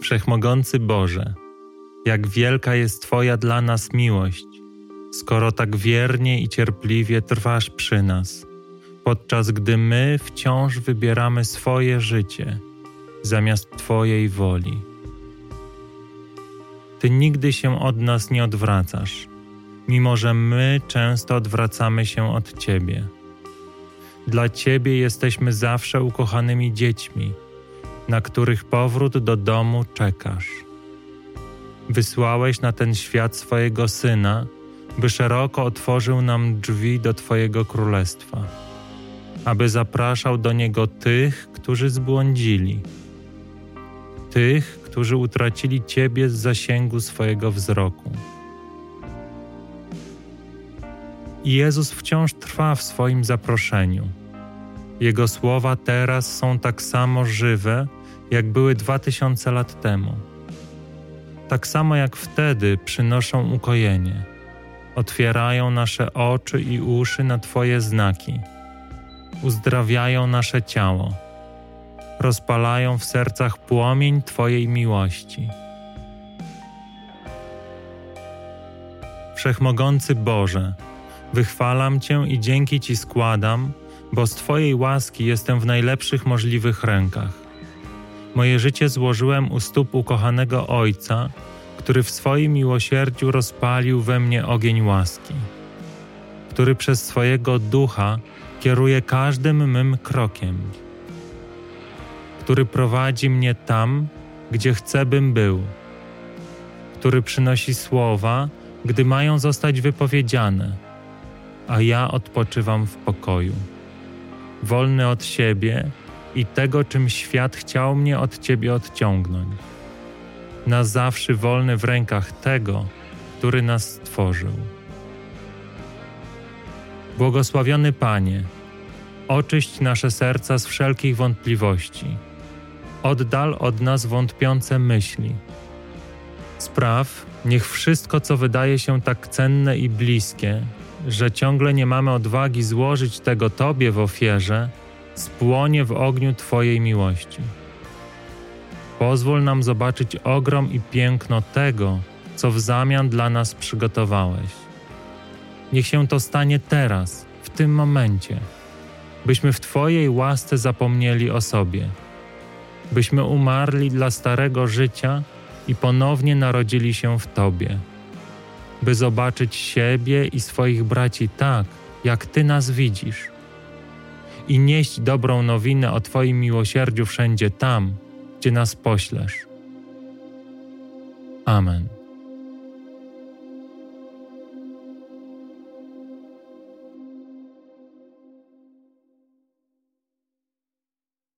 Wszechmogący Boże, jak wielka jest Twoja dla nas miłość, skoro tak wiernie i cierpliwie trwasz przy nas, podczas gdy my wciąż wybieramy swoje życie zamiast Twojej woli. Ty nigdy się od nas nie odwracasz, mimo że my często odwracamy się od Ciebie. Dla Ciebie jesteśmy zawsze ukochanymi dziećmi, na których powrót do domu czekasz. Wysłałeś na ten świat swojego Syna, by szeroko otworzył nam drzwi do Twojego Królestwa, aby zapraszał do niego tych, którzy zbłądzili, tych, którzy utracili Ciebie z zasięgu swojego wzroku. Jezus wciąż trwa w swoim zaproszeniu. Jego słowa teraz są tak samo żywe, jak były dwa tysiące lat temu. Tak samo jak wtedy przynoszą ukojenie, otwierają nasze oczy i uszy na Twoje znaki, uzdrawiają nasze ciało, rozpalają w sercach płomień Twojej miłości. Wszechmogący Boże, wychwalam Cię i dzięki Ci składam, bo z Twojej łaski jestem w najlepszych możliwych rękach. Moje życie złożyłem u stóp ukochanego Ojca, który w swoim miłosierdziu rozpalił we mnie ogień łaski, który przez swojego ducha kieruje każdym mym krokiem, który prowadzi mnie tam, gdzie chcę, bym był, który przynosi słowa, gdy mają zostać wypowiedziane, a ja odpoczywam w pokoju, wolny od siebie i tego, czym świat chciał mnie od Ciebie odciągnąć. Na zawsze wolny w rękach tego, który nas stworzył. Błogosławiony Panie, oczyść nasze serca z wszelkich wątpliwości. Oddal od nas wątpiące myśli. Spraw, niech wszystko, co wydaje się tak cenne i bliskie, że ciągle nie mamy odwagi złożyć tego Tobie w ofierze, spłonie w ogniu Twojej miłości. Pozwól nam zobaczyć ogrom i piękno tego, co w zamian dla nas przygotowałeś. Niech się to stanie teraz, w tym momencie, byśmy w Twojej łasce zapomnieli o sobie, byśmy umarli dla starego życia i ponownie narodzili się w Tobie, by zobaczyć siebie i swoich braci tak, jak Ty nas widzisz i nieść dobrą nowinę o Twoim miłosierdziu wszędzie tam, gdzie nas poślesz. Amen.